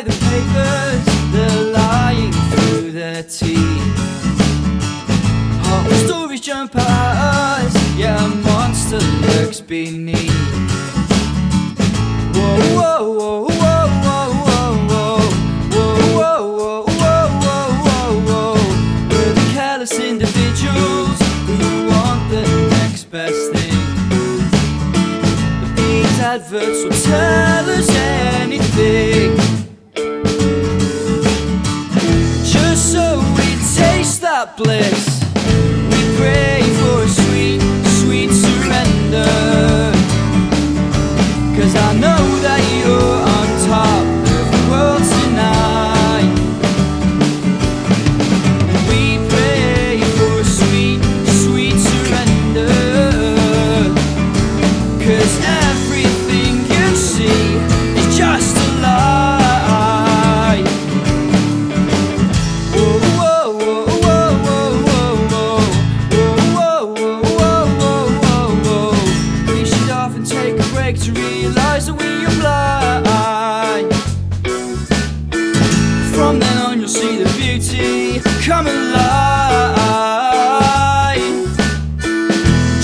by the papers, they're lying through their teeth. Hot stories jump at us, yeah, a monster lurks beneath. Whoa, whoa, whoa. Individuals who want the next best thing adverts will tell us anything. helpless. We pray.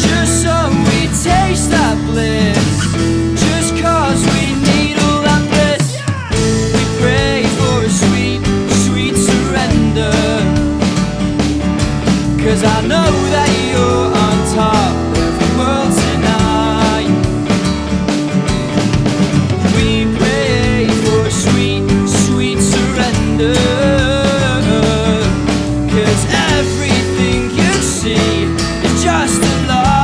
Just so we taste that bliss. Just cause we need all that bliss. We pray for a sweet, sweet surrender. Cause I know that you're everything you see is just a lie.